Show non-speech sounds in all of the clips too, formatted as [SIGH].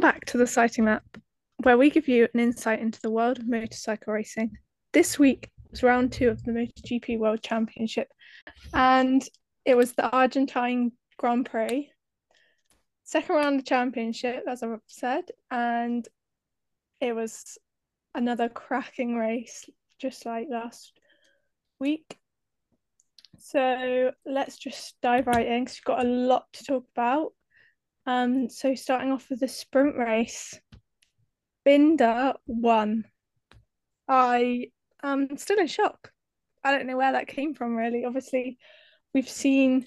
Welcome back to the Sighting Lap, where we give you an insight into the world of motorcycle racing. This week was round two of the MotoGP World Championship, and it was the Argentine Grand Prix. Second round of the championship, as I've said, and it was another cracking race, just like last week. So let's just dive right in because we've got a lot to talk about. Um, so starting off with the sprint race, Binder won. I am still in shock. I don't know where that came from really. Obviously, we've seen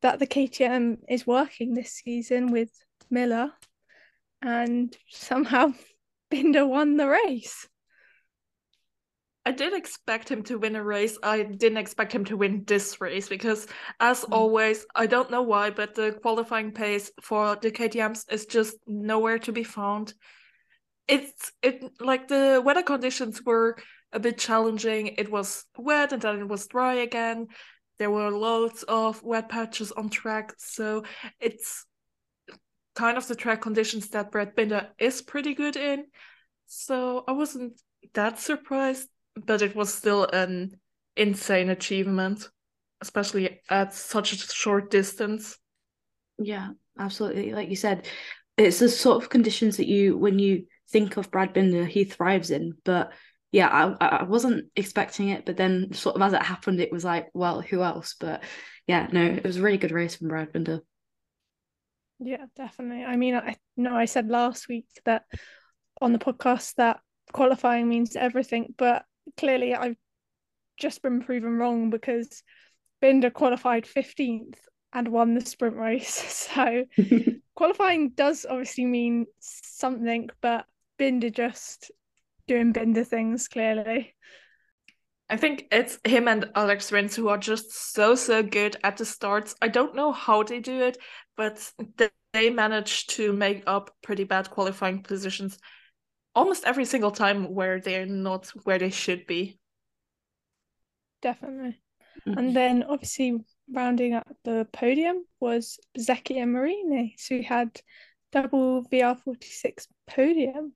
that the KTM is working this season with Miller, and somehow [LAUGHS] Binder won the race. I did expect him to win a race. I didn't expect him to win this race because, as mm. always, I don't know why, but the qualifying pace for the KTM's is just nowhere to be found. It's it like the weather conditions were a bit challenging. It was wet and then it was dry again. There were loads of wet patches on track, so it's kind of the track conditions that Brad Binder is pretty good in. So I wasn't that surprised but it was still an insane achievement, especially at such a short distance. Yeah, absolutely. Like you said, it's the sort of conditions that you, when you think of Brad Binder, he thrives in. But yeah, I, I wasn't expecting it, but then sort of as it happened, it was like, well, who else? But yeah, no, it was a really good race from Brad Binder. Yeah, definitely. I mean, I know I said last week that on the podcast that qualifying means everything, but clearly I've just been proven wrong because Binder qualified 15th and won the sprint race. [LAUGHS] So [LAUGHS] qualifying does obviously mean something, but Binder just doing Binder things clearly. I think it's him and Alex Rins who are just so so good at the starts. I don't know how they do it, but they manage to make up pretty bad qualifying positions almost every single time where they're not where they should be. Definitely. Mm-hmm. And then obviously rounding up the podium was Zeki and Marini. So we had double VR46 podium.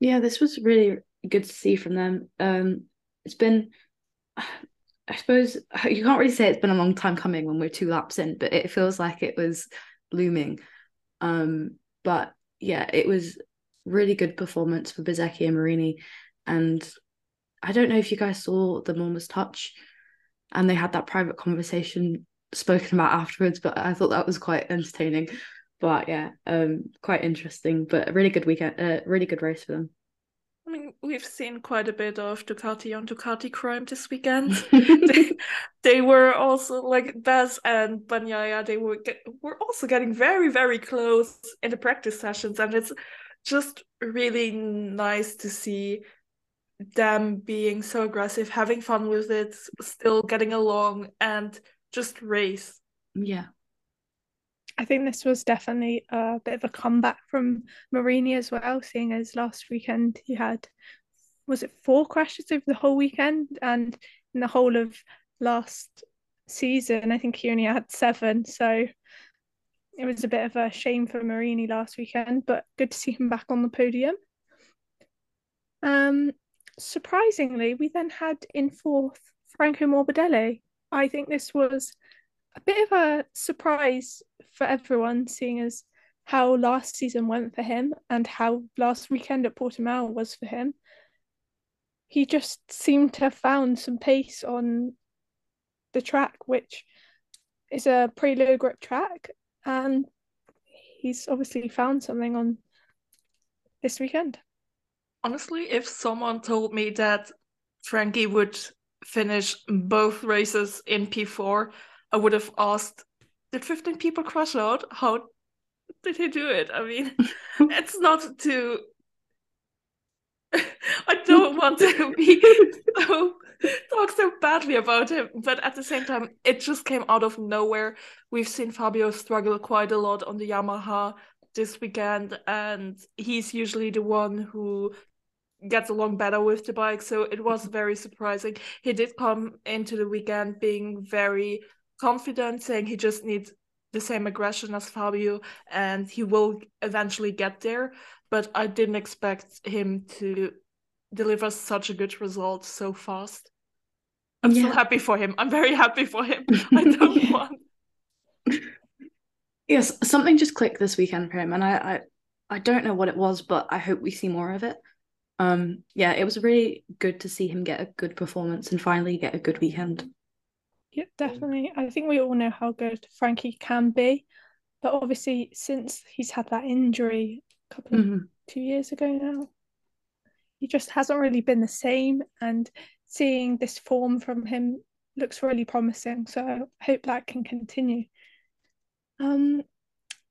Yeah, this was really good to see from them. Um, it's been, I suppose, [LAUGHS] you can't really say it's been a long time coming when we're two laps in, but it feels like it was looming. Um, but yeah, it was really good performance for Bezzecchi and Marini. And I don't know if you guys saw the Mama's Touch and they had that private conversation spoken about afterwards, but I thought that was quite entertaining. But yeah, um, quite interesting, but a really good weekend, a uh, really good race for them. I mean, we've seen quite a bit of Ducati on Ducati crime this weekend. [LAUGHS] they, they, were also like Baz and Bagnaia. They were get, were also getting very very close in the practice sessions, and it's just really nice to see them being so aggressive, having fun with it, still getting along, and just race. Yeah. I think this was definitely a bit of a comeback from Marini as well, seeing as last weekend he had, was it four crashes over the whole weekend? And in the whole of last season, I think he only had seven. So it was a bit of a shame for Marini last weekend, but good to see him back on the podium. Um, surprisingly, we then had in fourth Franco Morbidelli. I think this was a bit of a surprise for everyone, seeing as how last season went for him and how last weekend at Portimao was for him. He just seemed to have found some pace on the track, which is a pretty low grip track, and he's obviously found something on this weekend. Honestly, if someone told me that Frankie would finish both races in P4, I would have asked, did 15 people crash out? How did he do it? I mean, [LAUGHS] it's not to. [LAUGHS] I don't want to be so [LAUGHS] [LAUGHS] talk so badly about him, but at the same time, it just came out of nowhere. We've seen Fabio struggle quite a lot on the Yamaha this weekend, and he's usually the one who gets along better with the bike. So it was [LAUGHS] very surprising. He did come into the weekend being very confident, saying he just needs the same aggression as Fabio, and he will eventually get there. But I didn't expect him to deliver such a good result so fast. I'm yeah. so happy for him. I'm very happy for him. [LAUGHS] I don't want. Yes, something just clicked this weekend for him, and I, I, I don't know what it was, but I hope we see more of it. Um, yeah, it was really good to see him get a good performance and finally get a good weekend. Yeah, definitely. I think we all know how good Frankie can be, but obviously since he's had that injury a couple of mm-hmm. two years ago now, he just hasn't really been the same. And seeing this form from him looks really promising. So I hope that can continue. Um,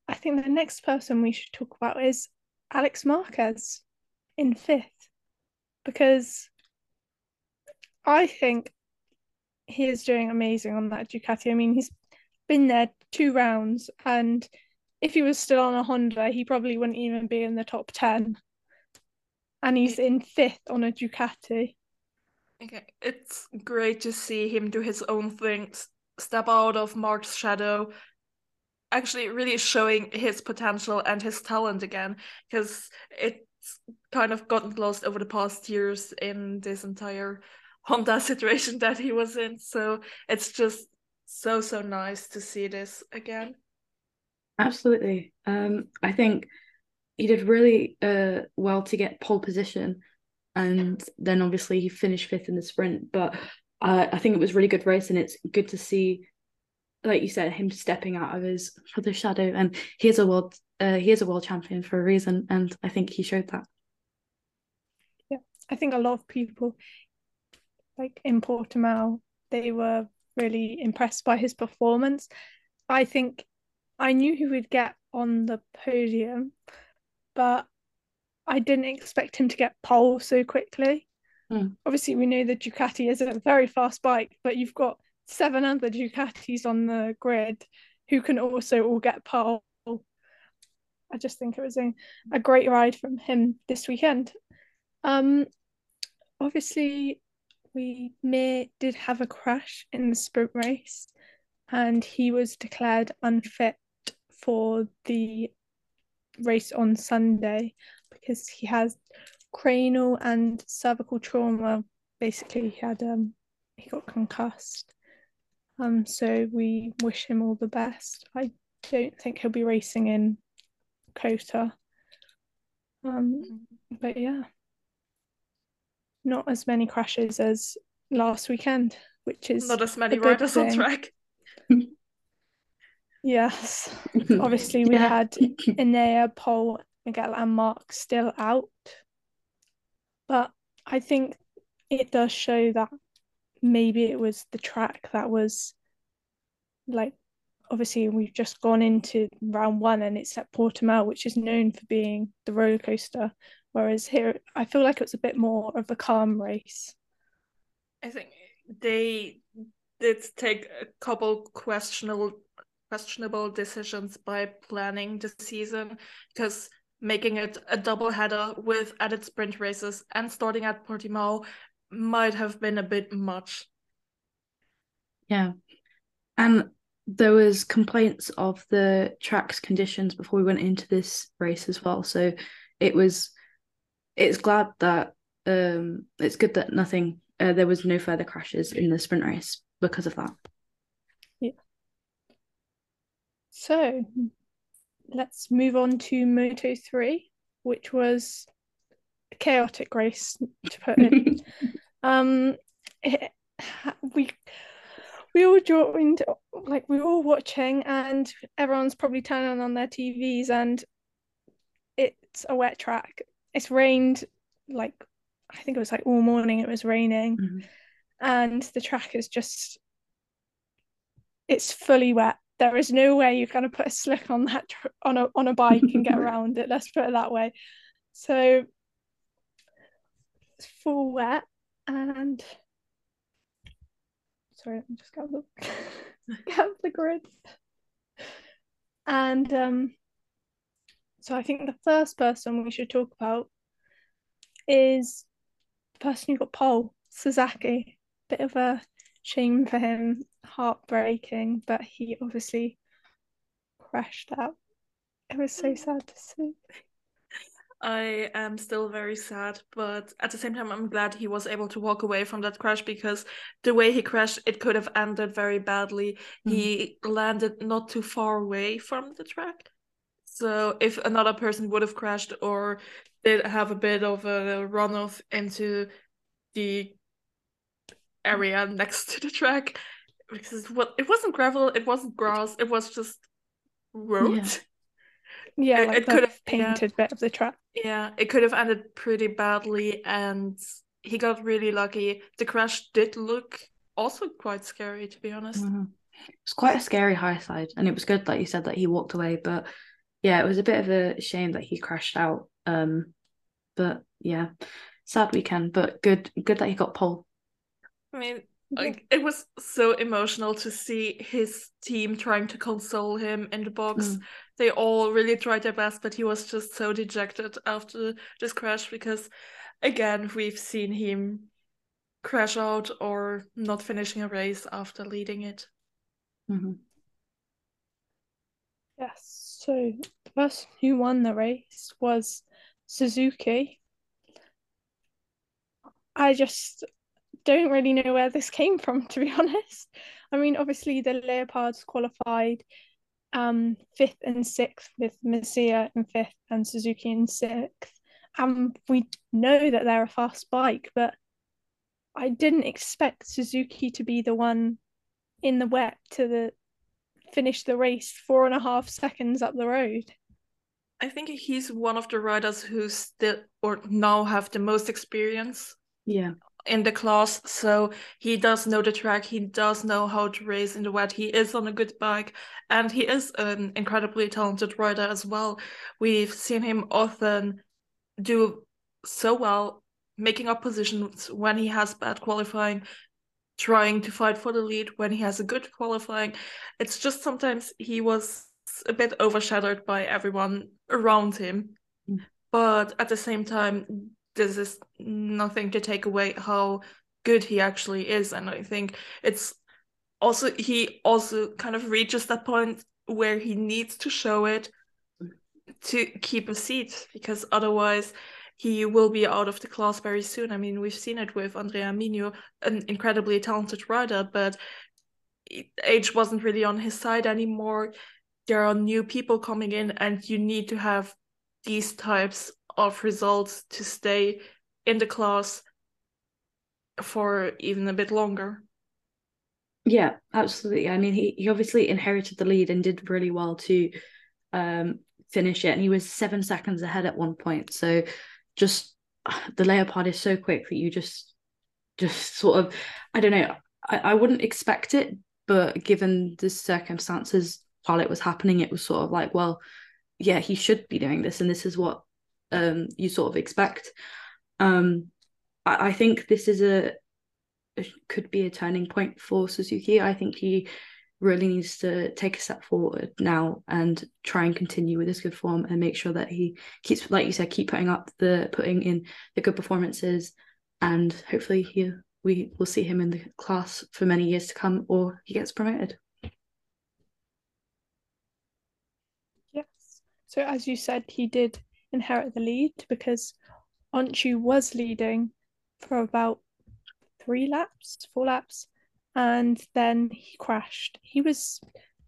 I think the next person we should talk about is Alex Marquez in fifth, because I think he is doing amazing on that Ducati. I mean, he's been there two rounds, and if he was still on a Honda, he probably wouldn't even be in the top 10. And he's in fifth on a Ducati. Okay, it's great to see him do his own thing, step out of Marc's shadow, actually really showing his potential and his talent again, because it's kind of gotten lost over the past years in this entire [LAUGHS] Honda situation [LAUGHS] that he was in. So it's just so so nice to see this again. Absolutely. Um, I think he did really uh well to get pole position, and then obviously he finished fifth in the sprint. But uh, I think it was really good race, and it's good to see, like you said, him stepping out of his for the shadow. And he is a world uh, he is a world champion for a reason, and I think he showed that. Yeah, I think a lot of people like in Portimao, they were really impressed by his performance. I think I knew he would get on the podium, but I didn't expect him to get pole so quickly. Mm. Obviously, we know the Ducati is a very fast bike, but you've got seven other Ducatis on the grid who can also all get pole. I just think it was a, a great ride from him this weekend. Um, obviously, we may did have a crash in the sprint race and he was declared unfit for the race on Sunday because he has cranial and cervical trauma. Basically, he had um he got concussed. Um, so we wish him all the best. I don't think he'll be racing in COTA. Um, but yeah not as many crashes as last weekend, which is not as many riders on track. [LAUGHS] yes, [LAUGHS] obviously we yeah. had [LAUGHS] Enea, Pol, Miguel, and Marc still out, but I think it does show that maybe it was the track that was like obviously we've just gone into round one and it's at Portimao, which is known for being the roller coaster Whereas here, I feel like it was a bit more of a calm race. I think they did take a couple questionable questionable decisions by planning the season because making it a double header with added sprint races and starting at Portimao might have been a bit much. Yeah. And there was complaints of the track's conditions before we went into this race as well. So it was it's glad that um it's good that nothing uh, there was no further crashes in the sprint race because of that. Yeah. So let's move on to Moto 3, which was a chaotic race to put it. [LAUGHS] um it, we we all joined like we were all watching and everyone's probably turning on their TVs and it's a wet track it's rained like I think it was like all morning it was raining mm-hmm. and the track is just it's fully wet there is no way you're going to put a slick on that on a on a bike and get [LAUGHS] around it let's put it that way. So it's full wet and sorry let me just get the [LAUGHS] get the grid. And um so I think the first person we should talk about is the person who got pole, Sasaki. Bit of a shame for him, heartbreaking, but he obviously crashed out. It was so sad to see. I am still very sad, but at the same time, I'm glad he was able to walk away from that crash because the way he crashed, it could have ended very badly. Mm-hmm. He landed not too far away from the track. So if another person would have crashed or did have a bit of a runoff into the area next to the track, because what it wasn't gravel, it wasn't grass, it was just road. Yeah. Yeah, it, like it could have painted yeah, bit of the track. Yeah, it could have ended pretty badly, and he got really lucky. The crash did look also quite scary, to be honest. Mm-hmm. It was quite a scary high side, and it was good, like you said, that he walked away. But yeah, it was a bit of a shame that he crashed out. Um, but yeah, sad weekend, but good, good that he got pole. I mean, like it was so emotional to see his team trying to console him in the box. Mm. They all really tried their best, but he was just so dejected after this crash because, again, we've seen him crash out or not finishing a race after leading it. Mm-hmm. Yes. So the person who won the race was Suzuki. I just don't really know where this came from, to be [LAUGHS] honest. I mean, obviously the Leopards qualified um fifth and sixth with Masia in fifth and Suzuki in sixth. And um, we know that they're a fast bike, but I didn't expect Suzuki to be the one in the wet to the finish the race four and a half seconds up the road. I think he's one of the riders who still or now have the most experience. Yeah. In the class, so he does know the track. He does know how to race in the wet. He is on a good bike, and he is an incredibly talented rider as well. We've seen him often do so well, making up positions when he has bad qualifying, trying to fight for the lead when he has a good qualifying. It's just sometimes he was a bit overshadowed by everyone around him. Mm. But at the same time, this is nothing to take away how good he actually is. And I think it's also, he also kind of reaches that point where he needs to show it to keep a seat because otherwise he will be out of the class very soon. I mean, we've seen it with Andrea Migno, an incredibly talented rider, but age wasn't really on his side anymore. There are new people coming in, and you need to have these types of results to stay in the class for even a bit longer. Yeah, absolutely. I mean, he, he obviously inherited the lead and did really well to um, finish it. And he was seven seconds ahead at one point. So just [SIGHS] the leopard is so quick that you just just sort of I don't know I, I wouldn't expect it but given the circumstances while it was happening it was sort of like well yeah he should be doing this and this is what um you sort of expect. Um I, I think this is a, could be a turning point for Suzuki. I think he really needs to take a step forward now and try and continue with his good form and make sure that he keeps like you said keep putting up the putting in the good performances. And hopefully he we will see him in the class for many years to come or he gets promoted. Yes. So as you said he did inherit the lead because Öncü was leading for about three laps four laps and then he crashed. He was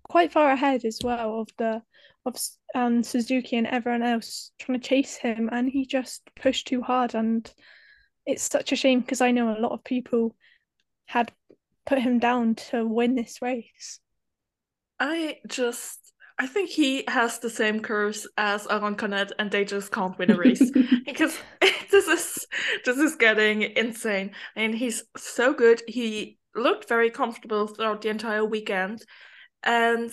quite far ahead as well of the of um, Suzuki and everyone else trying to chase him, and he just pushed too hard. And it's such a shame because I know a lot of people had put him down to win this race. I just I think he has the same curves as Aron Canet, and they just can't win a race [LAUGHS] because [LAUGHS] this is this is getting insane. And he's so good. He looked very comfortable throughout the entire weekend. And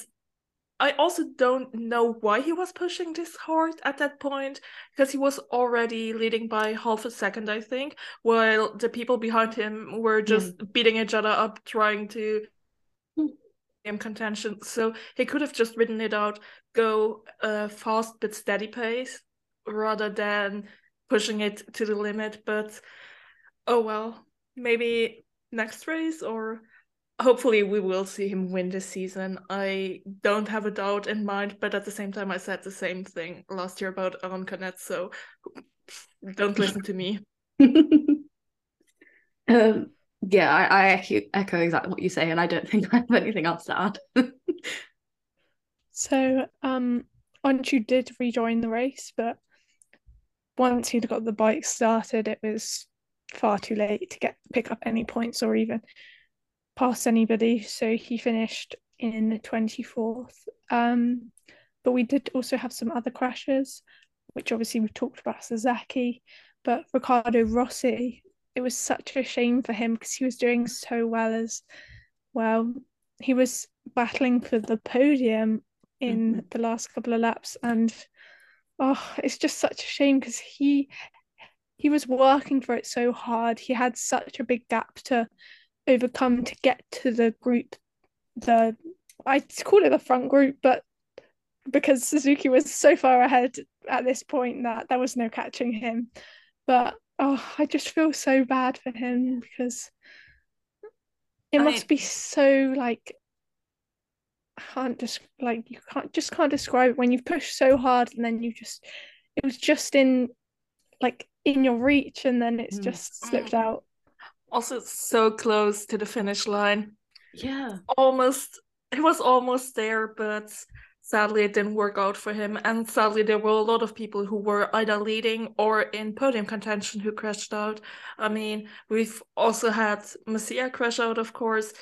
I also don't know why he was pushing this hard at that point, because he was already leading by half a second, I think, while the people behind him were just mm. beating each other up, trying to contention. So he could have just ridden it out, go a fast but steady pace, rather than pushing it to the limit. But oh well, maybe next race or hopefully we will see him win this season. I don't have a doubt in mind, but at the same time, I said the same thing last year about Aron Canet, so don't listen to me. [LAUGHS] um, yeah, I, I echo exactly what you say, and I don't [LAUGHS] think I have anything else to add. so, um, Öncü did rejoin the race, but once he'd got the bike started, it was far too late to get pick up any points or even pass anybody. So he finished in the 24th. Um, but we did also have some other crashes, which obviously we've talked about Sasaki, but Riccardo Rossi it was such a shame for him because he was doing so well as well. He was battling for the podium in mm-hmm. the last couple of laps, and oh, it's just such a shame because he he was working for it so hard. He had such a big gap to overcome to get to the group. The I call it the front group, but because Suzuki was so far ahead at this point that there was no catching him. But oh, I just feel so bad for him because it I must be so like I can't just like you can't just can't describe it when you've pushed so hard and then you just it was just in like in your reach and then it's mm. just slipped mm. out. Also it's so close to the finish line. Yeah. Almost it was almost there, but sadly it didn't work out for him and sadly there were a lot of people who were either leading or in podium contention who crashed out. I mean we've also had Masia crash out of course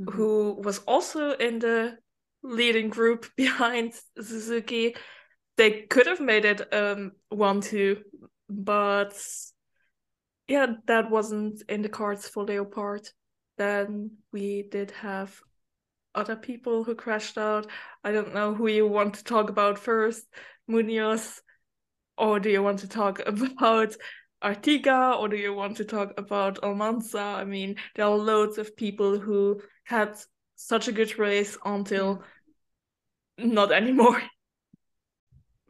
mm-hmm. who was also in the leading group [LAUGHS] behind suzuki. They could have made it um one two but yeah that wasn't in the cards for leopard. Then we did have other people who crashed out. I don't know who you want to talk about first, Munoz, or do you want to talk [LAUGHS] about Artiga, or do you want to talk about Almansa? I mean, there are loads of people who had such a good race until mm. not anymore. [LAUGHS]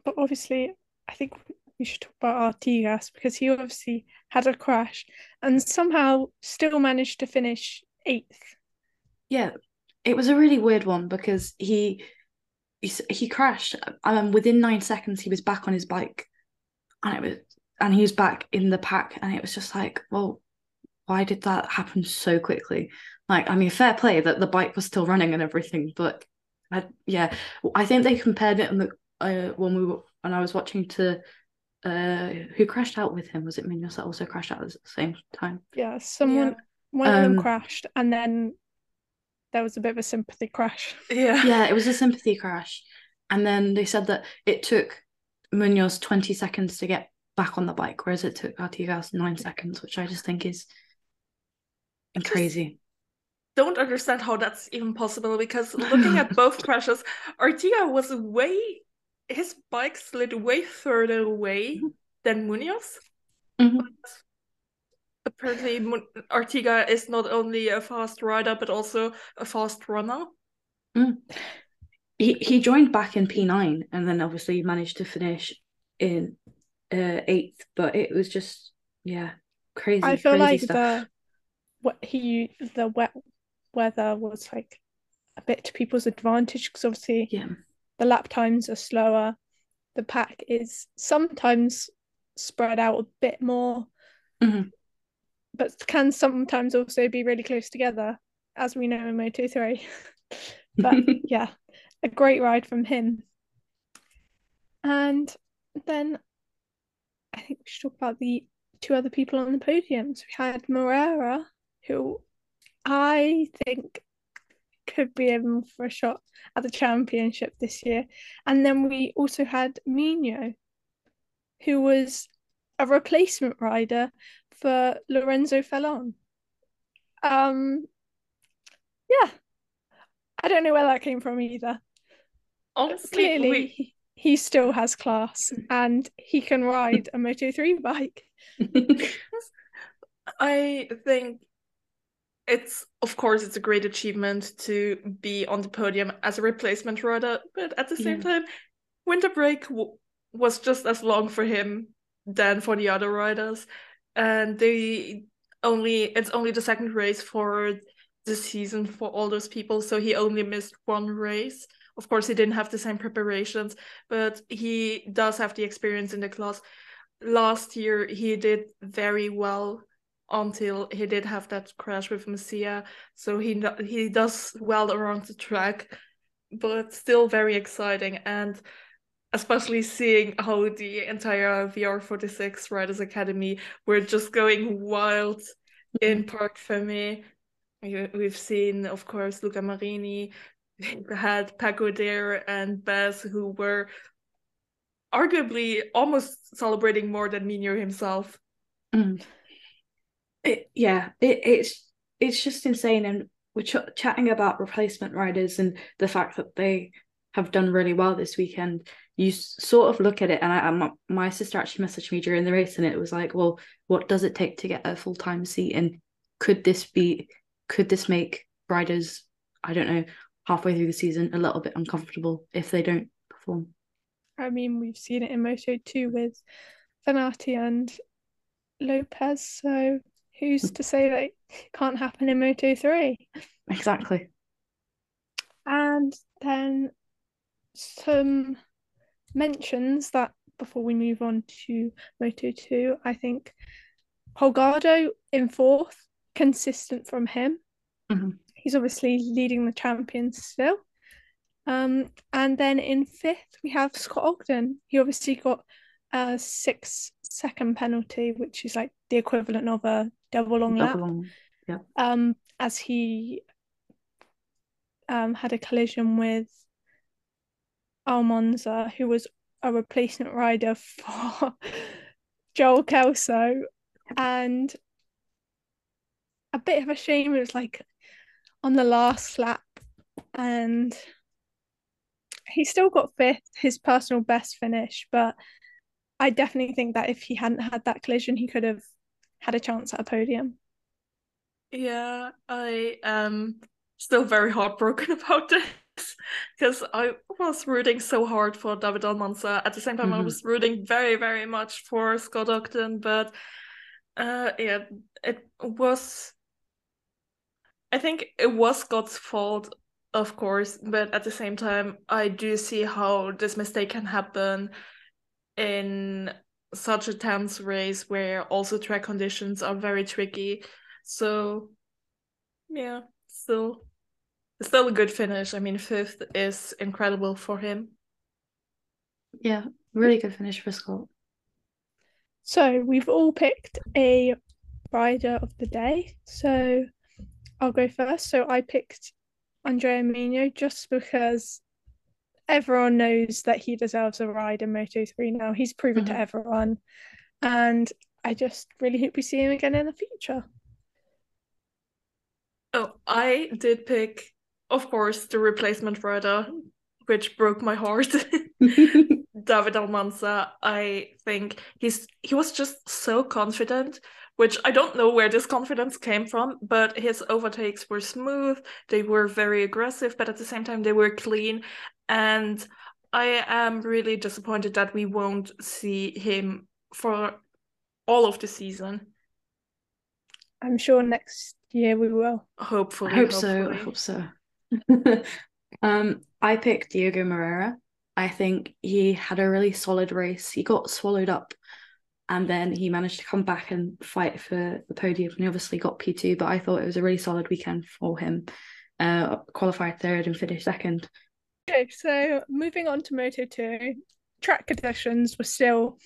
But obviously, I think we should talk about Artigas because he obviously had a crash and somehow still managed to finish eighth. Yeah, it was a really weird one because he he, he crashed and within nine seconds he was back on his bike. And it was and he was back in the pack and it was just like well why did that happen so quickly? Like i mean fair play that the bike was still running and everything but I, yeah i think they compared it the, uh, when we were when i was watching to uh who crashed out with him was it Munoz that also crashed out at the same time? Yeah someone yeah. one of them um, crashed and then there was a bit of a sympathy crash. Yeah. Yeah, it was a sympathy crash. And then they said that it took Munoz 20 seconds to get back on the bike, whereas it took Artigas nine seconds, which I just think is crazy. Don't understand how that's even possible because looking at both [LAUGHS] crashes, Artiga was way his bike slid way further away mm-hmm. than Munoz. Mm-hmm apparently Artiga is not only a fast rider but also a fast runner. Mm. He he joined back in P9 and then obviously managed to finish in uh, eighth, but it was just yeah crazy. I feel crazy like stuff. the what he the wet weather was like a bit to people's advantage because obviously yeah. the lap times are slower. The pack is sometimes spread out a bit more. Mm-hmm but can sometimes also be really close together, as we know in Moto 3. [LAUGHS] but [LAUGHS] yeah, a great ride from him. And then I think we should talk about the two other people on the podiums. We had Moreira, who I think could be in for a shot at the championship this year. And then we also had Migno, who was a replacement rider for Lorenzo Fellon. Um, yeah, I don't know where that came from either. Honestly, clearly we... he still has class and he can ride a Moto three bike. [LAUGHS] I think it's of course it's a great achievement to be on the podium as a replacement rider, but at the same yeah. time, winter break w- was just as long for him than for the other riders and they only it's only the second race for the season for all those people. So he only missed one race. Of course, he didn't have the same preparations, but he does have the experience in the class. Last year, he did very well until he did have that crash with Masia. So he he does well around the track, but still very exciting. And especially seeing how the entire VR46 Riders Academy were just going wild in mm-hmm. Parc Fermé. We've seen, of course, Luca Marini, we had Pecco Dare and Bess, who were arguably almost celebrating more than Migno himself. Mm. It, yeah, it, it's it's just insane, and we're ch- chatting about replacement riders and the fact that they have done really well this weekend. You sort of look at it, and I, my, my sister actually messaged me during the race, and it was like, well, what does it take to get a full time seat, and could this be, could this make riders, I don't know, halfway through the season a little bit uncomfortable if they don't perform? I mean, we've seen it in Moto 2 with Fenati and Lopez, so who's to say that it can't happen in Moto 3? Exactly. And then some mentions that before we move on to Moto 2, I think Holgado in fourth, consistent from him. Mm-hmm. He's obviously leading the champions still. Um, and then in fifth, we have Scott Ogden. He obviously got a six second penalty, which is like the equivalent of a double long double lap. Long. Yeah. Um, as he um had a collision with Almansa, who was a replacement rider for [LAUGHS] Joel Kelso, and a bit of a shame. It was like on the last lap, and he still got fifth, his personal best finish. But I definitely think that if he hadn't had that collision, he could have had a chance at a podium. Yeah, I am still very heartbroken [LAUGHS] about [LAUGHS] because I was rooting so hard for David Almansa. At the same time, mm-hmm. I was rooting very, very much for Scott Ogden, but uh, yeah, it was. I think it was Scott's fault, of course, but at the same time, I do see how this mistake can happen in such a tense race where also track conditions are very tricky. So, yeah, still still a good finish. I mean, fifth is incredible for him. Yeah, really good finish for Scott. So we've all picked a rider of the day. So I'll go first. So I picked Andrea Migno just because everyone knows that he deserves a ride in Moto 3 now. He's proven mm-hmm. to everyone. And I just really hope we see him again in the future. Oh, I did pick of course, the replacement rider, which broke my heart. [LAUGHS] [LAUGHS] David Almansa, I think he's he was just so confident, which I don't know where this confidence came from, but his overtakes were smooth, they were very aggressive, but at the same time they were clean. And I am really disappointed that we won't see him for all of the season. I'm sure next year we will. Hopefully. I hope hopefully. so. I hope so. [LAUGHS] um, I picked Diego Moreira. I think he had a really solid race. He got swallowed up and then he managed to come back and fight for the podium and he obviously got P2, but I thought it was a really solid weekend for him. Uh, qualified third and finished second. Okay, so moving on to Moto 2, track conditions were still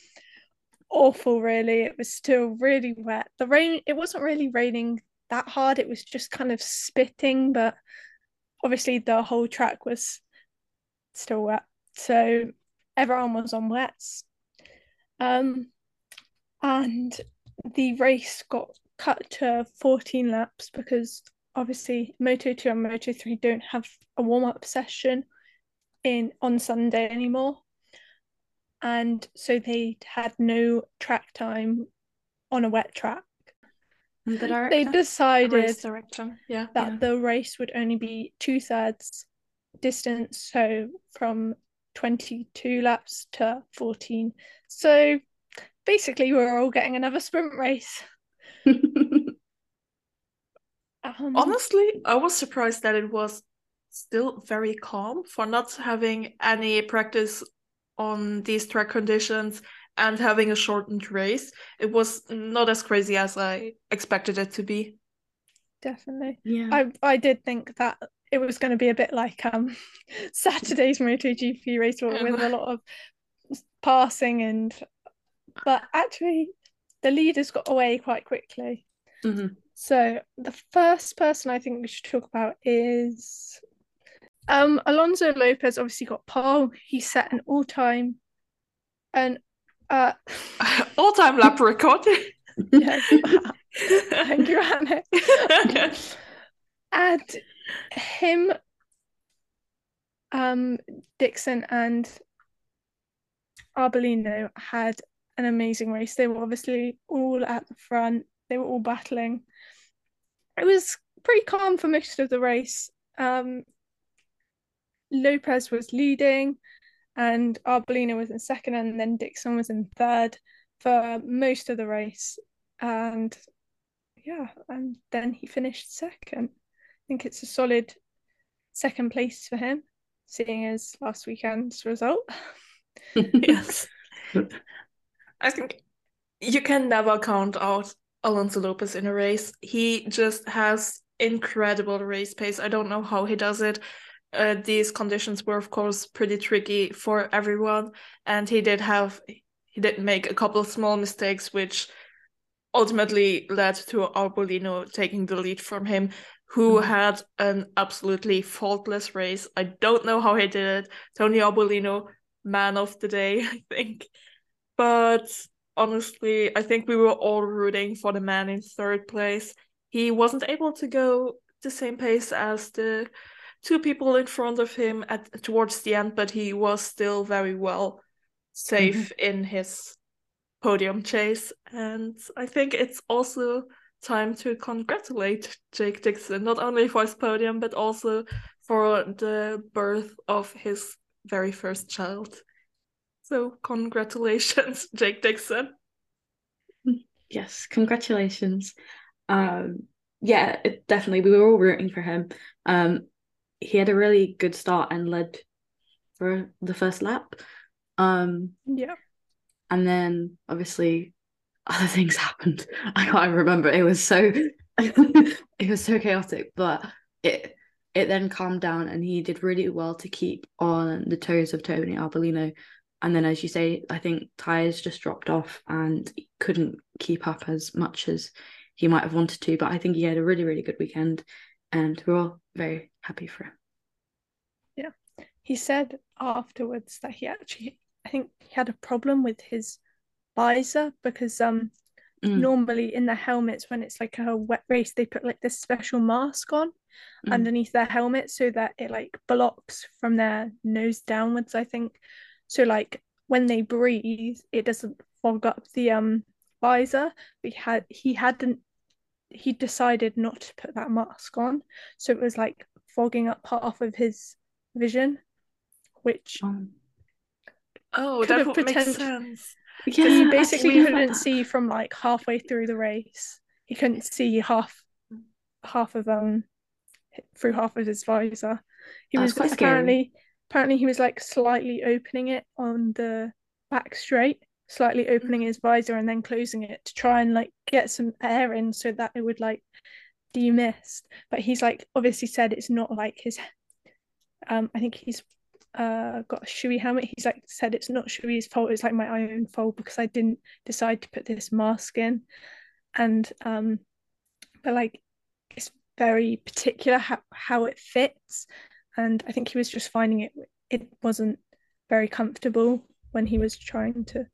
awful, really. It was still really wet. The rain, it wasn't really raining that hard, it was just kind of spitting, but obviously the whole track was still wet, so everyone was on wets. Um, and the race got cut to 14 laps because obviously Moto 2 and Moto 3 don't have a warm-up session in on Sunday anymore. And so they had no track time on a wet track. The director? They decided direction. Yeah. that yeah. the race would only be two thirds distance, so from 22 laps to 14. So basically, we're all getting another sprint race. [LAUGHS] Um, Honestly, I was surprised that it was still very calm for not having any practice on these track conditions and having a shortened race. It was not as crazy as I expected it to be. definitely. Yeah. I I did think that it was going to be a bit like um [LAUGHS] Saturday's MotoGP race with with a lot of passing and but actually the leaders got away quite quickly. Mhm. So the first person I think we should talk about is um Alonso Lopez obviously got pole. He set an all-time and uh [LAUGHS] All-time lap record. [LAUGHS] [LAUGHS] thank you, Anna. and him um Dixon and Arbolino had an amazing race. They were obviously all at the front. They were all battling. It was pretty calm for most of the race. Um, Lopez was leading, and Arbolino was in second, and then Dixon was in third for most of the race. And yeah, and then he finished second. I think it's a solid second place for him, seeing as last weekend's result. [LAUGHS] yes. I think you can never count out Alonso Lopez in a race. He just has incredible race pace. I don't know how he does it. Uh, these conditions were, of course, pretty tricky for everyone, and he did have he did make a couple of small mistakes, which ultimately led to Arbolino taking the lead from him, who Mhm. had an absolutely faultless race. I don't know how he did it. Tony Arbolino, man of the day, [LAUGHS] I think. But honestly, I think we were all rooting for the man in third place. He wasn't able to go the same pace as the two people in front of him at towards the end, but he was still very well safe in his podium chase. And I think it's also time to congratulate Jake Dixon, not only for his podium, but also for the birth of his very first child. So congratulations, [LAUGHS] Jake Dixon. Yes, congratulations. Um, yeah, it, definitely. We were all rooting for him. Um, he had a really good start and led for the first lap. Um, Yeah. and then obviously other [LAUGHS] things happened. I can't even remember. It was so [LAUGHS] it was so chaotic, but it it then calmed down and he did really well to keep on the toes of Tony Arbolino. And then as you say, I think tires just dropped off and couldn't keep up as much as he might have wanted to. But I think he had a really, really good weekend and we're all very happy for him. Yeah. He said afterwards that he actually, I think he had a problem with his visor because um Mm. normally in the helmets when it's like a wet race they put like this special mask on Mm. underneath their helmet so that it like blocks from their nose downwards I think so like when they breathe it doesn't fog up the um visor but he had he hadn't he decided not to put that mask on so it was like fogging up half of his vision which Um, Oh, Could that have would make sense. yeah, he basically couldn't see from like halfway through the race. He couldn't see half half of um through half of his visor. He That's was quite scary. apparently apparently he was like slightly opening it on the back straight, slightly opening his visor and then closing it to try and like get some air in so that it would like demist. But he's like obviously said it's not like his um I think he's uh got a Shoei helmet. He's like said it's not Shoei's fault, it's like my own fault because I didn't decide to put this mask in. And um but like it's very particular how, how it fits. And I think he was just finding it it wasn't very comfortable when he was trying to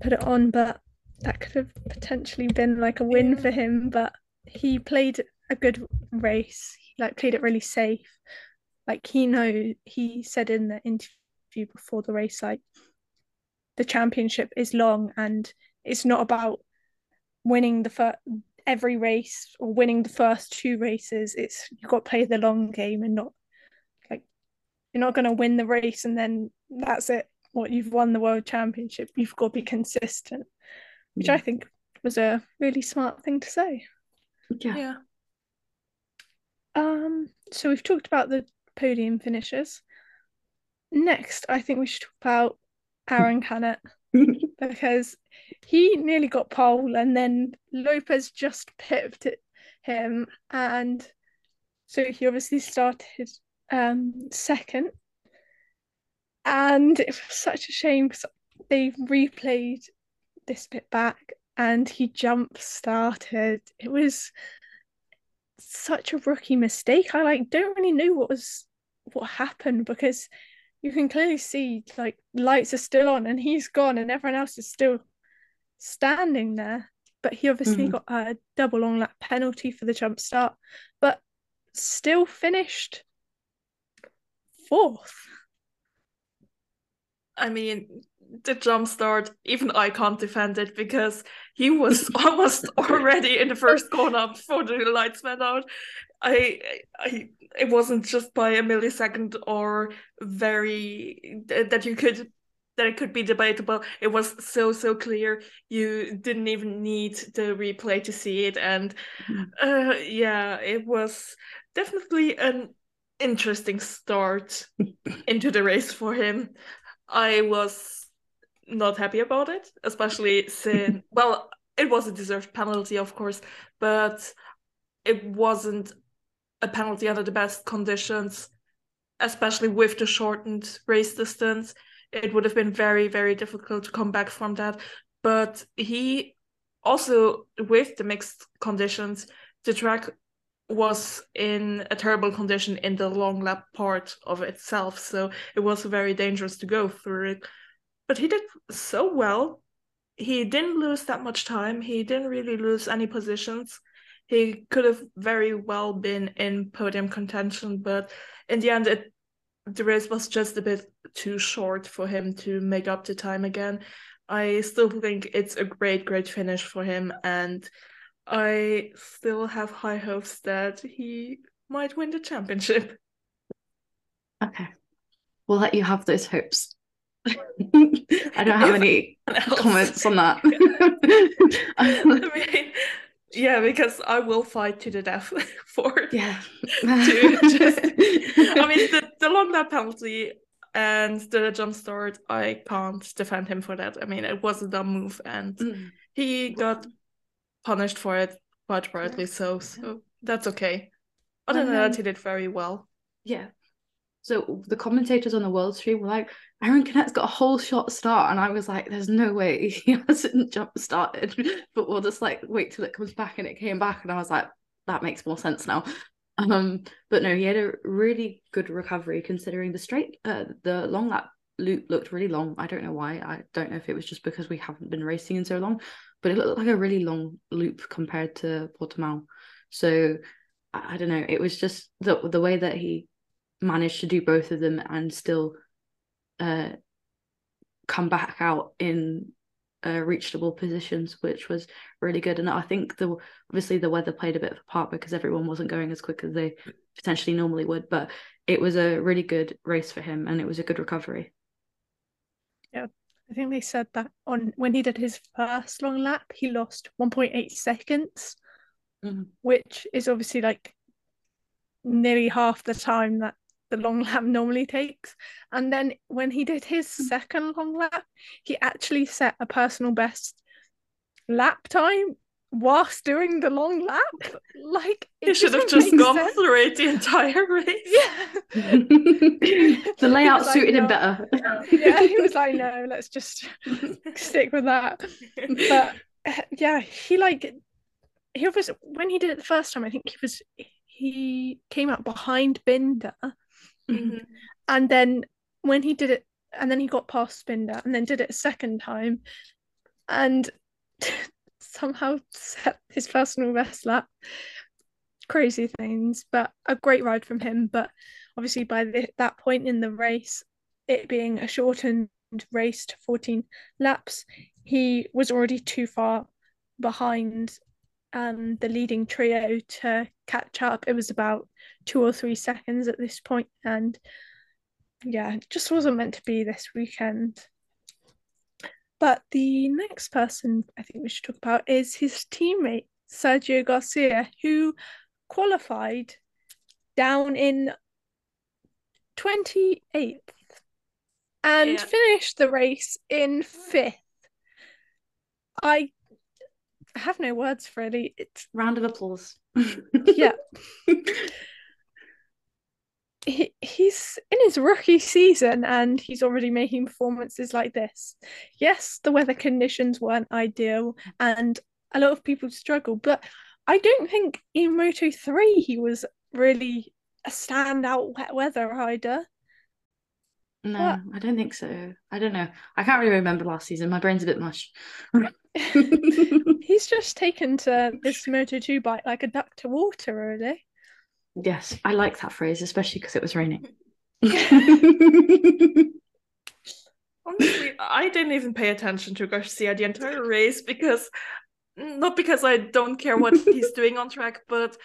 put it on, but that could have potentially been like a win Yeah. for him. But he played a good race. He like played it really safe. Like he know he said in the interview before the race, like the championship is long and it's not about winning the first every race or winning the first two races. It's you've got to play the long game and not like you're not going to win the race and then that's it. What you've won the world championship, you've got to be consistent, which I think was a really smart thing to say. yeah. Yeah. Um, so we've talked about the podium finishers. Next, I think we should talk about Aron Canet [LAUGHS] because he nearly got pole and then Lopez just pipped it, him and so he obviously started um second and it was such a shame because they replayed this bit back and he jump started it was such a rookie mistake I like don't really know what was what happened because you can clearly see like lights are still on and he's gone and everyone else is still standing there. But he obviously Mhm. got a double long lap penalty for the jump start, but still finished fourth. I mean, the jump start, even I can't defend it because he was [LAUGHS] almost already in the first corner before the lights went out. I, I, it wasn't just by a millisecond or very that you could that it could be debatable. It was so so clear. You didn't even need the replay to see it, and Mhm. uh, yeah, it was definitely an interesting start [LAUGHS] into the race for him. I was not happy about it, especially since, [LAUGHS] well, it was a deserved penalty, of course, but it wasn't a penalty under the best conditions, especially with the shortened race distance. It would have been very, very difficult to come back from that. But he also, with the mixed conditions, the track was in a terrible condition in the long lap part of itself. So it was very dangerous to go through it. But he did so well. He didn't lose that much time. He didn't really lose any positions. He could have very well been in podium contention, but in the end, it the race was just a bit too short for him to make up the time again. I still think it's a great, great finish for him, and I still have high hopes that he might win the championship. Okay. We'll let you have those hopes. [LAUGHS] I don't have any comments on that. [LAUGHS] I [LAUGHS] mean, yeah, because I will fight to the death for yeah. to just I mean the, the long lap penalty and the jump start, I can't defend him for that. I mean it was a dumb move and Mm. he got punished for it quite rightly so, so that's okay. Other than that, he did very well. Yeah. So the commentators on the world stream were like, Aron Canet's got a whole shot start. And I was like, there's no way [LAUGHS] he hasn't jump started. [LAUGHS] But we'll just like wait till it comes back. And it came back. And I was like, that makes more sense now. [LAUGHS] Um, but no, he had a really good recovery considering the straight uh the long lap loop looked really long. I don't know why. I don't know if it was just because we haven't been racing in so long, but it looked like a really long loop compared to Portimao. So I, I don't know. It was just the the way that he managed to do both of them and still uh come back out in uh, reachable positions, which was really good. And I think the obviously the weather played a bit of a part because everyone wasn't going as quick as they potentially normally would. But it was a really good race for him, and it was a good recovery. I think they said that on when he did his first long lap, he lost 1.8 seconds, Mhm. which is obviously like nearly half the time that the long [LAUGHS] lap normally takes. And then when he did his second long lap, he actually set a personal best lap time whilst doing the long lap. Like it He should have just gone sense. through it the entire race. Yeah. [LAUGHS] the layout like, suited him better. yeah, he was like, [LAUGHS] no, let's just stick with that. But uh, [LAUGHS] yeah, he like he was when he did it the first time. I think he was he came out behind Binder, Mhm. and then when he did it, and then he got past Binder, and then did it a second time, and somehow [LAUGHS] set his personal best lap. Crazy things, but a great ride from him. But obviously, by the, that point in the race, it being a shortened race to 14 laps, he was already too far behind um, the leading trio to catch up. It was about two or three seconds at this point, and yeah, it just wasn't meant to be this weekend. But the next person I think we should talk about is his teammate, Sergio Garcia, who qualified down in 28th and Yeah. finished the race in fifth. I have no words really. It's Round of applause. yeah. [LAUGHS] he, he's in his rookie [LAUGHS] season and he's already making performances like this. Yes, the weather conditions weren't ideal and a lot of people struggle, but I don't think in Moto 3 he was really a standout wet weather rider. No, What? I don't think so. I don't know. I can't really remember last season. My brain's a bit mush. [LAUGHS] [LAUGHS] He's just taken to this Moto 2 bike like a duck to water, really. Yes, I like that phrase, especially because it was raining. [LAUGHS] Honestly, I didn't even pay attention to Garcia the entire race because not because I don't care what he's [LAUGHS] doing on track, but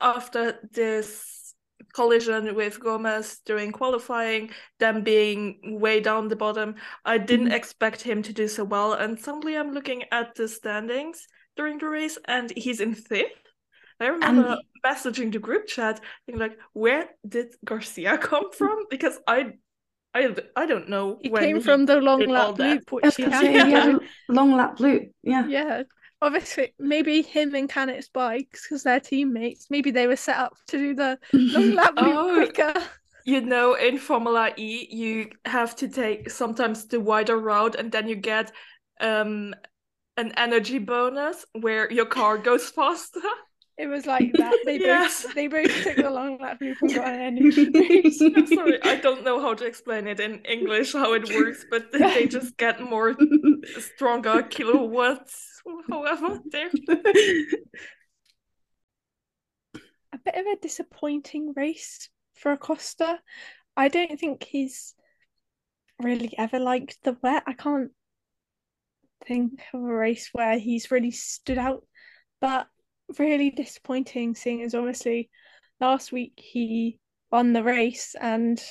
after this collision with Gomez during qualifying, them being way down the bottom, I didn't Mhm. expect him to do so well. And suddenly I'm looking at the standings during the race and he's in fifth. I remember messaging the group chat, being like, "Where did Garcia [LAUGHS] come from?" Because I, I, I don't know where He when came from the long lap loop, which he had. say, he had a long lap loop. Yeah. Yeah, obviously, maybe him and Canet's bikes, because they're teammates, maybe they were set up to do the long [LAUGHS] lap loop Oh. quicker. You know, in Formula E, you have to take sometimes the wider route, and then you get um an energy bonus where your car goes [LAUGHS] faster. It was like that. They [LAUGHS] Yes. both they both took the long lap loop and got an energy boost. I'm sorry, I don't know how to explain it in English how it works, but they [LAUGHS] just get more stronger kilowatts, however. There. [LAUGHS] A bit of a disappointing race for Acosta. I don't think he's really ever liked the wet. I can't think of a race where he's really stood out, but really disappointing seeing as obviously last week he won the race and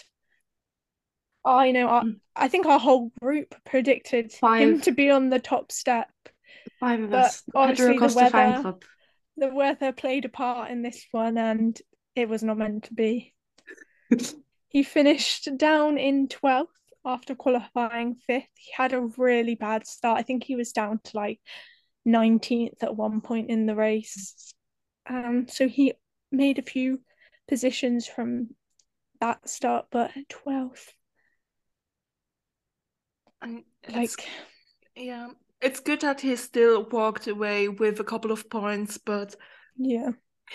I know I, Mm. I think our whole group predicted him to be on the top step. Five of But us. Pedro the weather-. The weather played a part in this one and it was not meant to be. [LAUGHS] He finished down in 12th after qualifying fifth. He had a really bad start. I think he was down to like 19th at one point in the race. Um, so he made a few positions from that start, but 12th, And like, yeah, it's good that he still walked away with a couple of points, but yeah,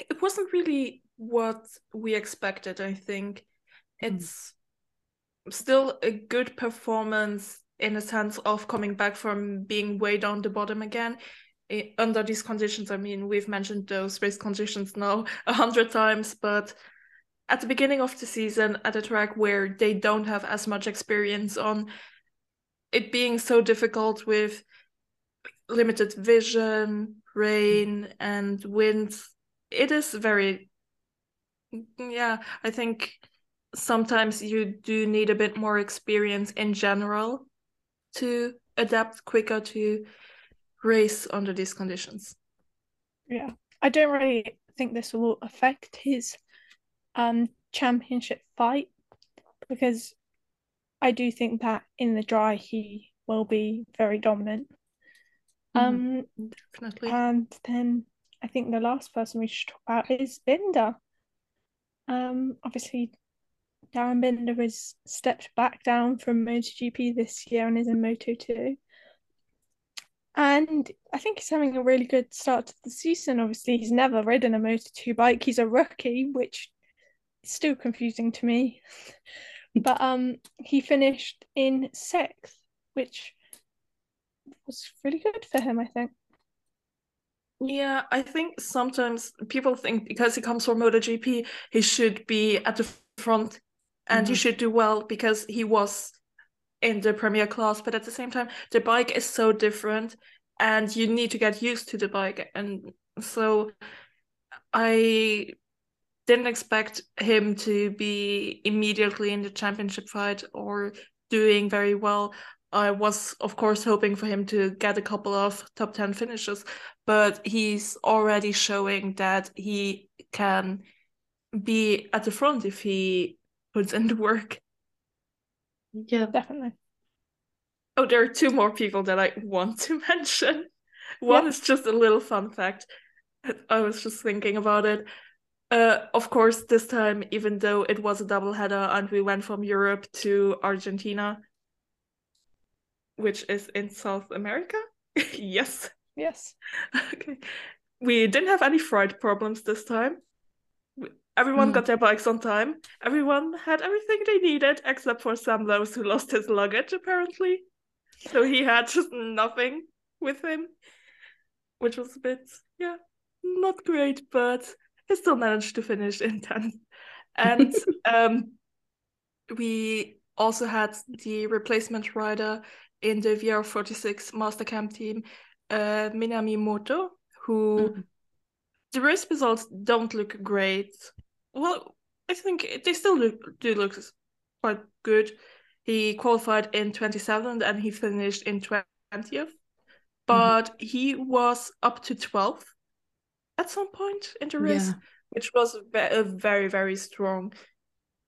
it wasn't really what we expected, I think. Mm. It's still a good performance in a sense of coming back from being way down the bottom again. I- under these conditions, I mean, we've mentioned those race conditions now a hundred times, but at the beginning of the season, at a track where they don't have as much experience on, it being so difficult with limited vision, rain, and wind, it is very, yeah, I think sometimes you do need a bit more experience in general to adapt quicker to race under these conditions. yeah. I don't really think this will affect his um championship fight because I do think that in the dry he will be very dominant. Um, Definitely. and then I think the last person we should talk about is Binder. Um, obviously, Darryn Binder has stepped back down from MotoGP this year and is in Moto 2. And I think he's having a really good start to the season. Obviously, he's never ridden a Moto 2 bike. He's a rookie, which is still confusing to me. [LAUGHS] But um, he finished in sixth, which was really good for him, I think. Yeah, I think sometimes people think because he comes from MotoGP, he should be at the front and he Mhm. should do well because he was in the premier class. But at the same time, the bike is so different and you need to get used to the bike. And so I didn't expect him to be immediately in the championship fight or doing very well. I was, of course, hoping for him to get a couple of top 10 finishes, but he's already showing that he can be at the front if he puts in the work. Yeah. Definitely. Oh, there are two more people that I want to [LAUGHS] mention. One Yeah. is just a little fun fact. I was just thinking about it. Uh, of course, this time, even though it was a double header and we went from Europe to Argentina, which is in South America. [LAUGHS] yes. Yes. [LAUGHS] Okay. We didn't have any flight problems this time. Everyone Mm. got their bikes on time. Everyone had everything they needed, except for Sam Lowes, who lost his luggage, apparently. So he had just nothing with him, which was a bit, yeah, not great, but he still managed to finish in 10th. And [LAUGHS] um, we also had the replacement rider in the VR46 Master Camp team, uh, Minami Moto, who Mhm. the race results don't look great. Well, I think they still look, do look quite good. He qualified in 27th and he finished in 20th, but he was up to 12th at some point in the race, Yeah. which was a very, very strong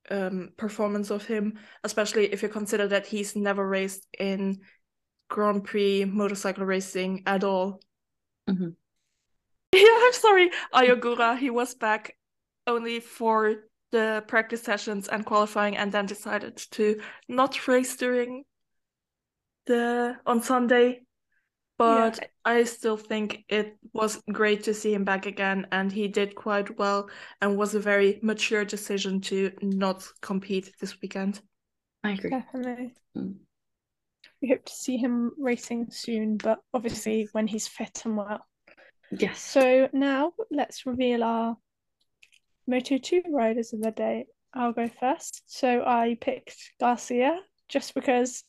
um, performance of him, especially if you consider that he's never raced in Grand Prix motorcycle racing at all. Mhm. [LAUGHS] Yeah, I'm sorry. Ai Ogura, he was back only for the practice sessions and qualifying and then decided to not race during the on Sunday. But I still think it was great to see him back again and he did quite well and was a very mature decision to not compete this weekend. I agree. Definitely. Mm. We hope to see him racing soon, but obviously when he's fit and well. Yes. So now let's reveal our Moto 2 riders of the day. I'll go first. So I picked Garcia just because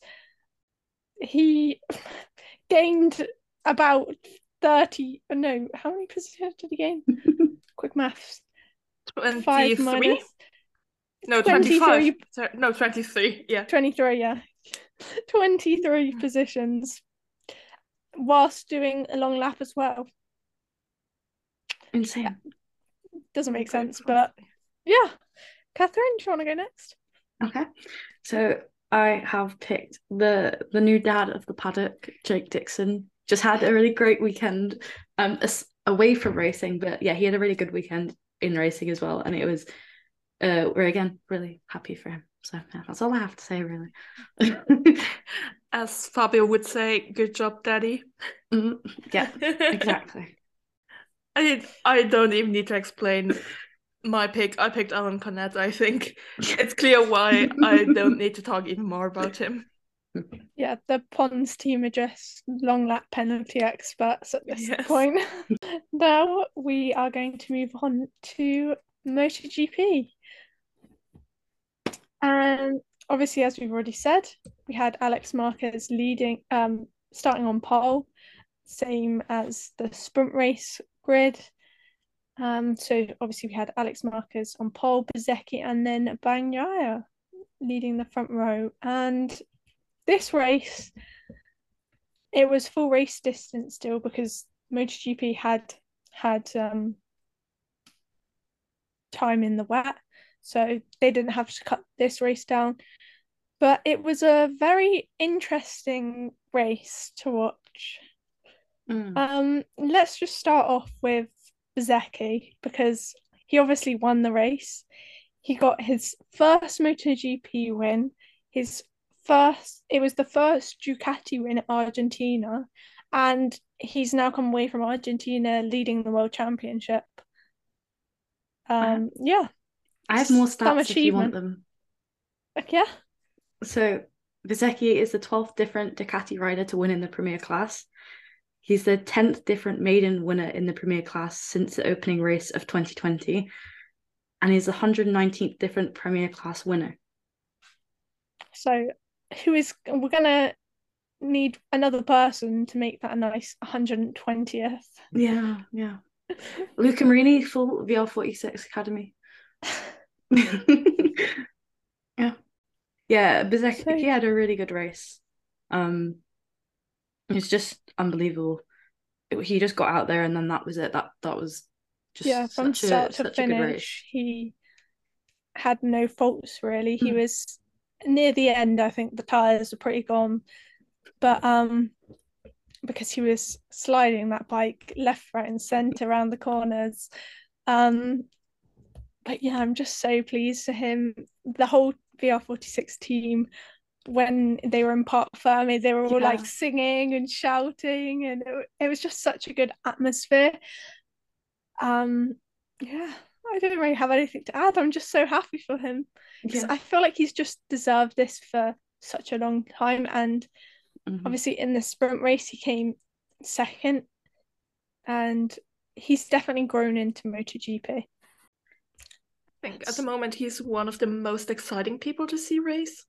he [LAUGHS] gained about 30, uh, no, how many positions did he gain? [LAUGHS] Quick maths. Five 23? minus No, 23. 25. Sorry, No, 23. Yeah. 23, yeah. [LAUGHS] 23 positions whilst doing a long lap as well. Insane. Doesn't make sense, but yeah. Kathrin, do you want to go next? Okay. So I have picked the the new dad of the paddock, Jake Dixon. Just had a really great weekend, um, as- away from racing, but yeah, he had a really good weekend in racing as well, and it was, uh, we're again really happy for him. So yeah, that's all I have to say, really. As Fabio would say, good job, Daddy. Mm, yeah, [LAUGHS] exactly. I I don't even need to explain my pick. I picked Aron Canet. I think it's clear why I don't need to talk even more about him. Yeah, the Pons team are just long lap penalty experts at this Yes. point. [LAUGHS] now we are going to move on to MotoGP. And obviously, as we've already said, we had Alex Marquez leading, um, starting on pole, same as the sprint race grid. Um, so obviously we had Alex Marquez on pole, Bezzecchi, and then Bagnaia leading the front row. And this race, it was full race distance still because MotoGP had had um, time in the wet, so they didn't have to cut this race down. But it was a very interesting race to watch. Mm. Um, let's just start off with Bezzecchi because he obviously won the race. He got his first MotoGP win, his first, it was the first Ducati win at Argentina, and he's now come away from Argentina leading the World Championship. Um, yeah, I have more stats if you want them. yeah, So Bezzecchi is the 12th different Ducati rider to win in the Premier class. He's the 10th different maiden winner in the Premier class since the opening race of 2020. And he's the 119th different Premier class winner. so who is, we're gonna need another person to make that a nice 120th. Yeah, yeah. Luca Marini, full VR46 Academy. [LAUGHS] yeah. Yeah, Bezzecchi, So- he had a really good race. Um, it's just unbelievable. He just got out there and then that was it. That that was just yeah, from such a start to a race. finish, he had no faults really. He Mm. was near the end, I think the tires were pretty gone, but um, because he was sliding that bike left, right, and centre around the corners. Um, but yeah, I'm just so pleased for him. The whole VR46 team, when they were in Parc Fermé, they were all Yeah. like singing and shouting, and it, it was just such a good atmosphere. Um, yeah, I don't really have anything to add. I'm just so happy for him because Yeah. I feel like he's just deserved this for such a long time. And Mhm. obviously, in the sprint race, he came second, and he's definitely grown into MotoGP. I think at the moment he's one of the most exciting people to see race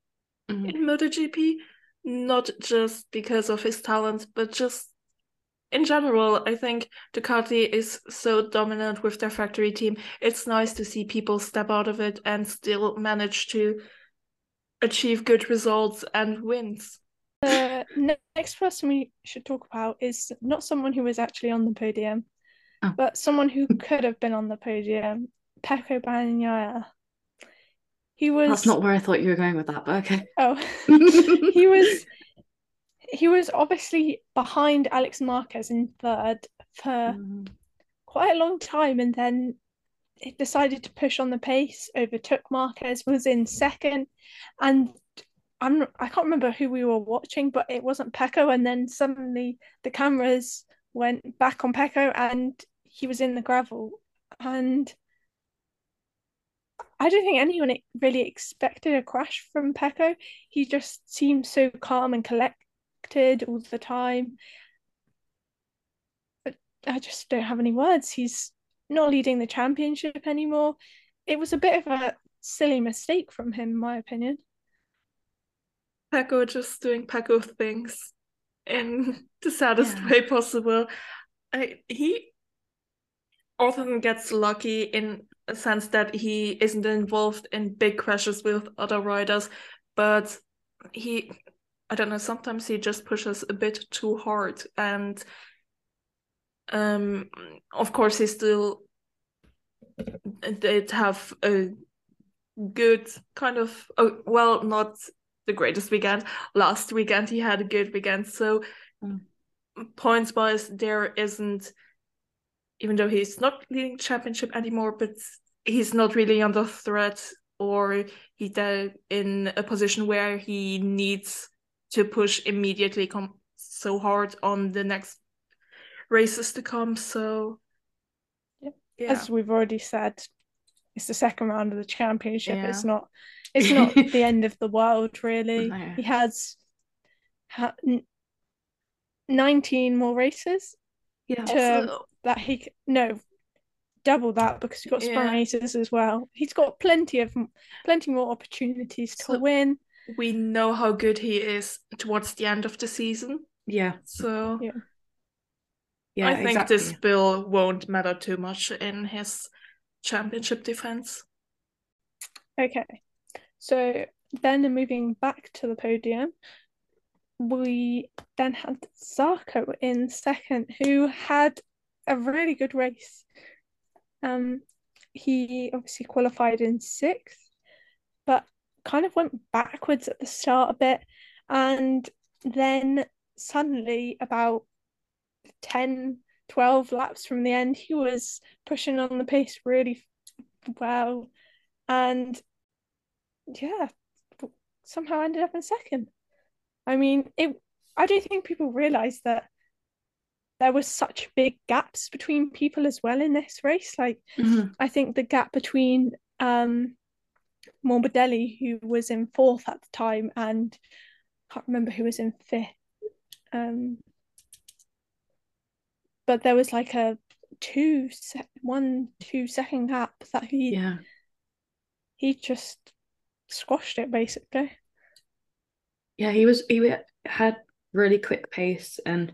Mhm. in MotoGP, not just because of his talent, but just in general. I think Ducati is so dominant with their factory team. It's nice to see people step out of it and still manage to achieve good results and wins. The next person we should talk about is not someone who was actually on the podium, Oh. but someone who could have been on the podium, Pecco Bagnaia. He was That's not where I thought you were going with that, but okay. oh [LAUGHS] he was he was obviously behind Alex Marquez in third for Mhm. quite a long time and then it decided to push on the pace, overtook Marquez, was in second, and I'm I can't remember who we were watching, but it wasn't Pecco, and then suddenly the cameras went back on Pecco and he was in the gravel. And I don't think anyone really expected a crash from Pecco. He just seemed so calm and collected all the time. But I just don't have any words. He's not leading the championship anymore. It was a bit of a silly mistake from him, in my opinion. Pecco just doing Pecco things in [LAUGHS] the saddest Yeah. way possible. I, he often gets lucky in a sense that he isn't involved in big crashes with other riders, but he, I don't know, sometimes he just pushes a bit too hard. And um, of course, he still did have a good kind of, oh, well, not the greatest weekend. Last weekend he had a good weekend. So Mm. points wise, there isn't, even though he's not leading championship anymore, but he's not really under threat or he's there in a position where he needs to push immediately come so hard on the next races to come. So Yep. yeah. As we've already said, it's the second round of the championship. Yeah. It's not it's not [LAUGHS] the end of the world, really. No. He has ha- n- 19 more races Yeah. to- Also, that he c- no double that because he's got sprint Yeah. races as well. He's got plenty of plenty more opportunities to So- win. we know how good he is towards the end of the season. Yeah. So Yeah. Yeah. I think exactly. this bill won't matter too much in his championship defense. Okay, so then moving back to the podium, we then had Zarco in second, who had a really good race. Um, he obviously qualified in sixth, but kind of went backwards at the start a bit, and then suddenly about 10, 12 laps from the end, he was pushing on the pace really well and yeah, somehow ended up in second. I mean, it. I don't think people realize that there was such big gaps between people as well in this race. Like, Mhm. I think the gap between um Morbidelli, who was in fourth at the time, and can't remember who was in fifth. Um, but there was like a two se- one two second gap that he Yeah. he just squashed it basically. Yeah, he was he had really quick pace and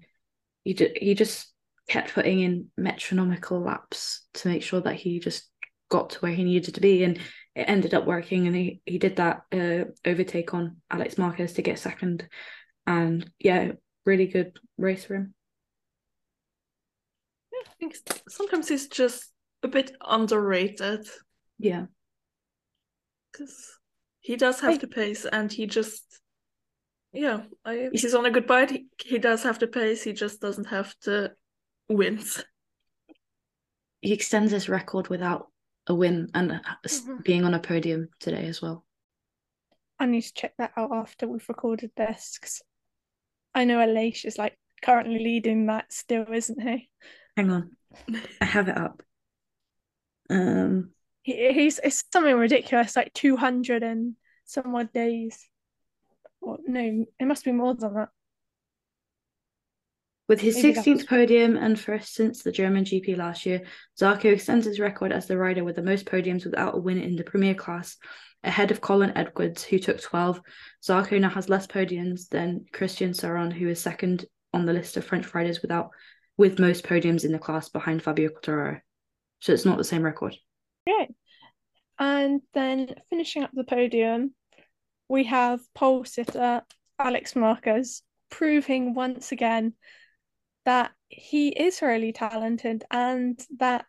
he ju- he just kept putting in metronomical laps to make sure that he just got to where he needed to be and it ended up working and he, he did that uh, overtake on Alex Marquez to get second and yeah, really good race for him. yeah, I think sometimes he's just a bit underrated. Yeah. because he does have I- the pace, and he just, yeah, I, He's- he's on a good bite. He, he does have the pace. He just doesn't have the wins. He extends his record without a win and uh, s- Mhm. being on a podium today as well. I need to check that out after we've recorded this because I know Aleix is like currently leading that still, isn't he? Hang on, I have it up. Um, he he's it's something ridiculous, like 200 and some odd days. Or no, it must be more than that. With his Maybe 16th that's- podium and first since the German GP last year, Zarco extends his record as the rider with the most podiums without a win in the Premier class, ahead of Colin Edwards, who took 12. Zarco now has less podiums than Christian Sarron, who is second on the list of French riders without with most podiums in the class behind Fabio Quartararo. So it's not the same record. And then finishing up the podium, we have pole sitter Alex Marquez proving once again that he is really talented and that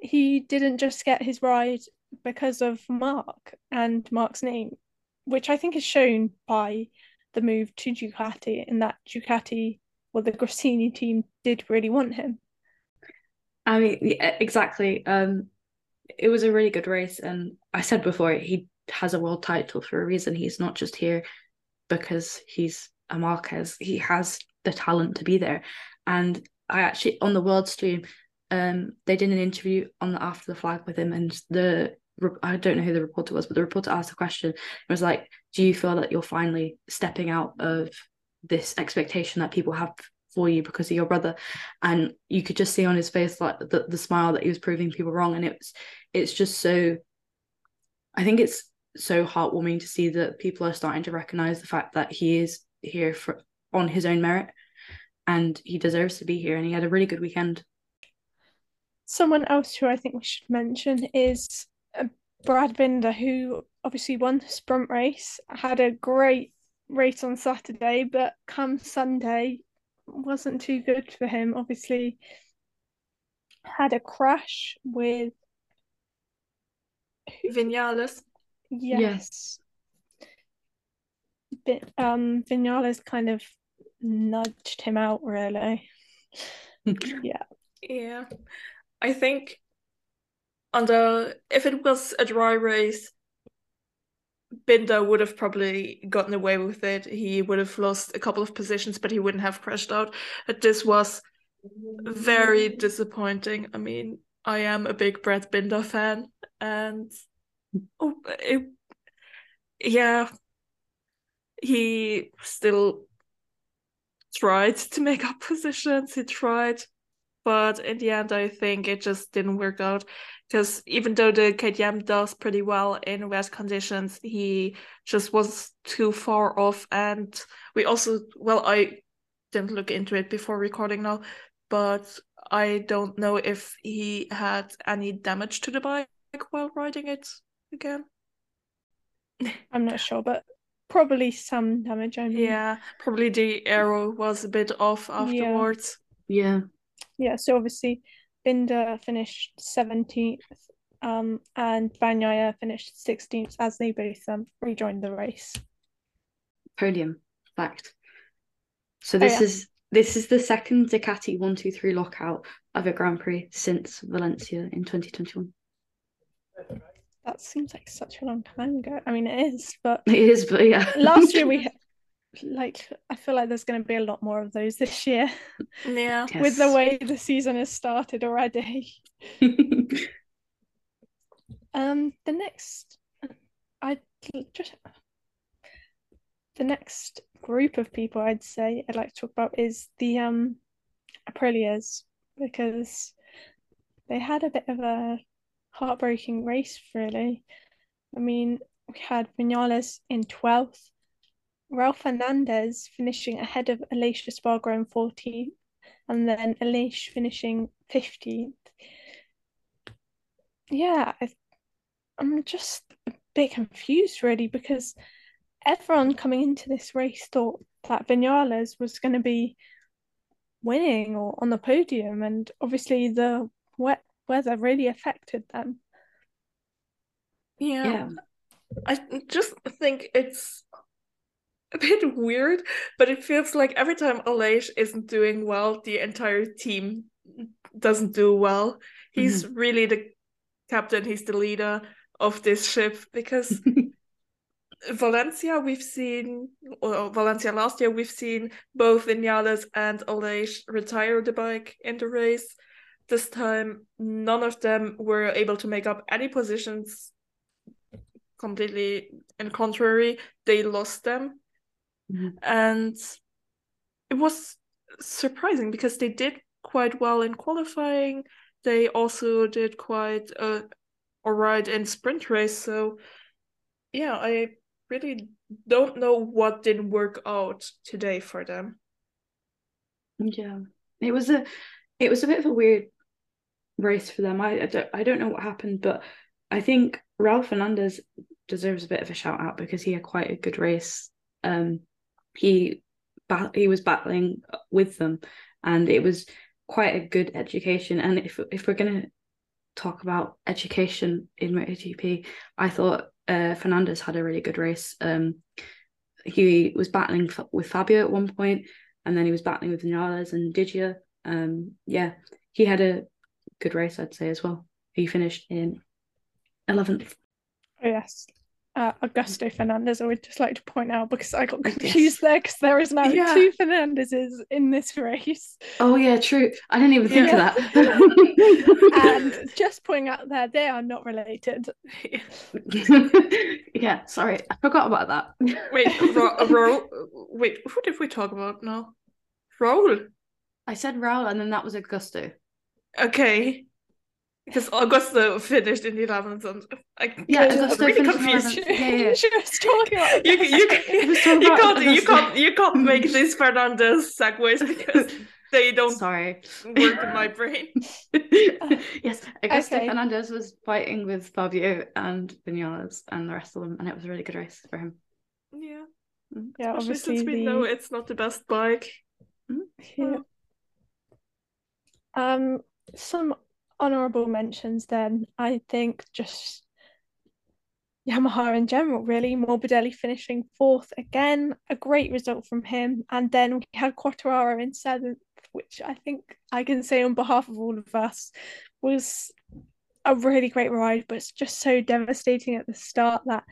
he didn't just get his ride because of Marc and Marc's name, which I think is shown by the move to Ducati and that Ducati, well, the Gresini team did really want him. I mean, yeah, exactly. Um, it was a really good race, and I said before he has a world title for a reason. He's not just here because he's a Marquez. He has the talent to be there. And I actually on the world stream, um, they did an interview on the after the flag with him, and the I don't know who the reporter was, but the reporter asked the question. It was like, "Do you feel that you're finally stepping out of this expectation that people have for you because of your brother?" And you could just see on his face like the, the smile that he was proving people wrong, and it's it's just so. I think it's so heartwarming to see that people are starting to recognize the fact that he is here for on his own merit and he deserves to be here and he had a really good weekend Someone else who I think we should mention is uh, Brad Binder, who obviously won the sprint race, had a great race on Saturday, but come Sunday wasn't too good for him. Obviously, had a crash with Vinales. Yes, Bit, um, Vinales kind of nudged him out really. [LAUGHS] yeah, Yeah. I think under if it was a dry race, Binder would have probably gotten away with it. He would have lost a couple of positions, but he wouldn't have crashed out. But this was very disappointing. I mean, I am a big Brad Binder fan, and oh, it, yeah, he still tried to make up positions. He tried, but in the end, I think it just didn't work out. Because even though the KTM does pretty well in wet conditions, he just was too far off. And we also, well, I didn't look into it before recording now, but I don't know if he had any damage to the bike while riding it again. I'm not sure, but probably some damage. I mean, Yeah, probably the aero was a bit off afterwards. yeah Yeah, so obviously Binder finished 17th um, and Bagnaia finished 16th as they both um, rejoined the race. podium fact so Oh, this yeah. is this is the second Ducati 123 lockout of a Grand Prix since Valencia in 2021 That seems like such a long time ago. I mean, it is, but it is but yeah last year we [LAUGHS] like I feel like there's going to be a lot more of those this year Yeah. with the way the season has started already. [LAUGHS] Um, the next, I just the next group of people I'd say I'd like to talk about is the um Aprilias because they had a bit of a heartbreaking race, really. I mean, we had Vinales in 12th, Raul Fernandez finishing ahead of Aleix Espargaro in 14th, and then Aleix finishing 15th. Yeah, I, I'm just a bit confused, really, because everyone coming into this race thought that Vinales was going to be winning or on the podium, and obviously the wet weather really affected them. Yeah. yeah I just think it's a bit weird, but it feels like every time Aleix isn't doing well, the entire team doesn't do well. He's mm-hmm. really the captain, he's the leader of this ship because [LAUGHS] Valencia we've seen or Valencia last year we've seen both Vinales and Aleix retire the bike in the race. This time none of them were able to make up any positions completely in contrary they lost them. Mm-hmm. and it was surprising because they did quite well in qualifying. They also did quite uh, all right in sprint race. So yeah i really don't know what didn't work out today for them. Yeah. It was a it was a bit of a weird race for them i, I don't, I don't know what happened but i think Raul Fernandez deserves a bit of a shout out because he had quite a good race. Um, he he was battling with them, and it was quite a good education. And if if we're gonna talk about education in MotoGP, I thought uh, Fernandez had a really good race. Um, he was battling with Fabio at one point, and then he was battling with Vinales and Digia. Um, yeah, he had a good race, I'd say as well. He finished in 11th. Oh, yes. Uh, Augusto Fernandez, I would just like to point out because I got confused yes. there because there is now yeah. two Fernandezes in this race. Oh yeah, true. I didn't even think yeah. of that. [LAUGHS] and [LAUGHS] just pointing out there, they are not related. [LAUGHS] yeah, sorry, I forgot about that. Wait, Ro- Ro- wait, who did we talk about now? Raul. I said Raul, and then that was Augusto. Okay because Augusto finished in the 11th and I, yeah, Augusto really confused. Yeah, yeah. [LAUGHS] she was [LAUGHS] talking about you, [LAUGHS] you, you, can't, you can't you can't make these Fernandez segues because they don't sorry work in my brain. yes, Augusto okay. Fernandez was fighting with Fabio and Vinales and the rest of them, and it was a really good race for him. Yeah, mm. yeah. Especially obviously, since we the... know it's not the best bike. Yeah. Um, some honorable mentions then. I think just Yamaha in general really. Morbidelli finishing fourth again a great result from him. And then we had Quartararo in seventh which I think I can say on behalf of all of us was a really great ride but it's just so devastating at the start that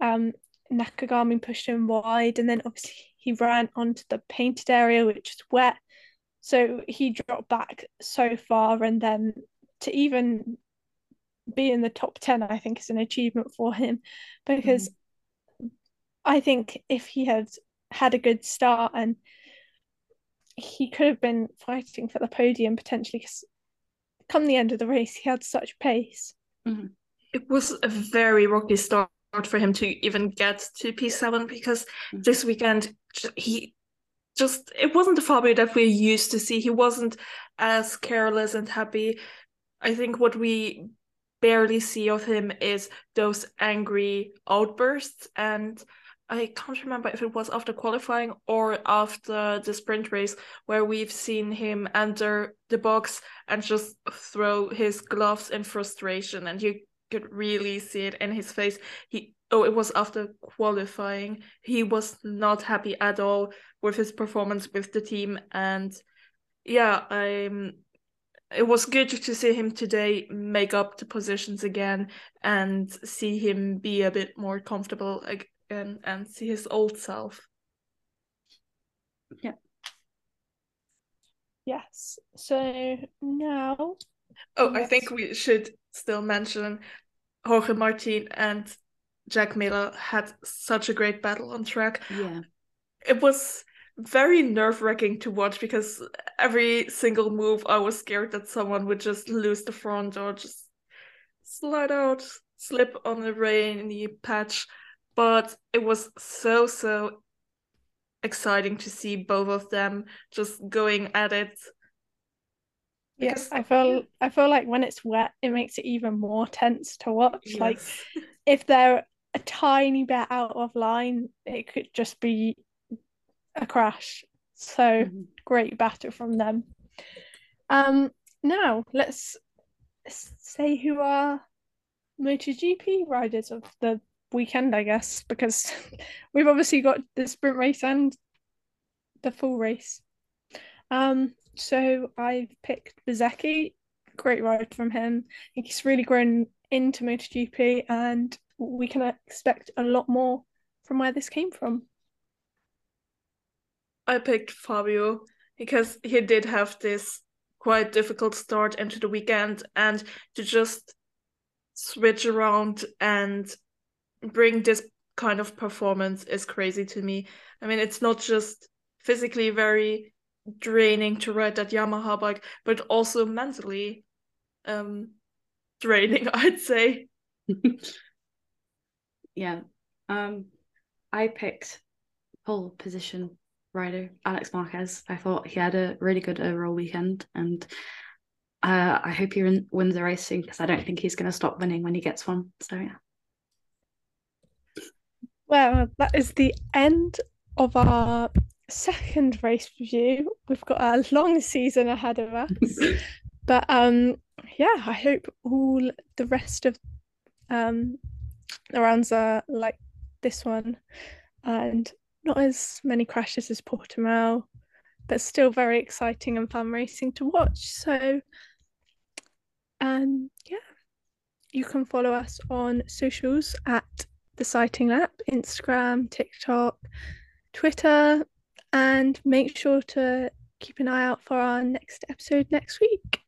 um Nakagami pushed him wide. And then obviously he ran onto the painted area which is wet so he dropped back so far, and then to even be in the top 10, I think is an achievement for him because mm. I think if he had had a good start and he could have been fighting for the podium potentially because come the end of the race, he had such pace. Mm. It was a very rocky start for him to even get to P7 because mm. this weekend he just it wasn't the Fabio that we used to see. He wasn't as careless and happy. I think what we barely see of him is those angry outbursts and I can't remember if it was after qualifying or after the sprint race where we've seen him enter the box and just throw his gloves in frustration and you could really see it in his face. He oh it was after qualifying. He was not happy at all with his performance with the team and yeah i'm it was good to see him today make up the positions again and see him be a bit more comfortable again and see his old self. Yeah. Yes. So now oh i think we should still mention jorge martin and jack miller had such a great battle on track yeah it was very nerve wracking to watch because every single move I was scared that someone would just lose the front or just slide out, slip on the rainy patch. But it was so, so exciting to see both of them just going at it. Yes, I feel I feel like when it's wet, it makes it even more tense to watch. Yes. Like [LAUGHS] if they're tiny bit out of line, it could just be a crash. So mm-hmm. great battle from them. Um, now let's say who are MotoGP riders of the weekend, I guess, because [LAUGHS] we've obviously got the sprint race and the full race. Um, so I've picked Bezzecchi. Great ride from him. I think he's really grown into MotoGP, and we can expect a lot more from where this came from. I picked Fabio because he did have this quite difficult start into the weekend, and to just switch around and bring this kind of performance is crazy to me. I mean, it's not just physically very draining to ride that Yamaha bike, but also mentally um draining, [LAUGHS] I'd say. [LAUGHS] yeah. Um I picked pole position rider Alex Marquez. I thought he had a really good overall weekend and uh, I hope he wins the race soon because I don't think he's going to stop winning when he gets one. So yeah. Well, that is the end of our second race review. We've got a long season ahead of us. [LAUGHS] but um yeah, I hope all the rest of um the rounds are like this one and not as many crashes as Portimao, but still very exciting and fun racing to watch. So um yeah. You can follow us on socials at the Sighting Lap, Instagram, TikTok, Twitter, and make sure to keep an eye out for our next episode next week.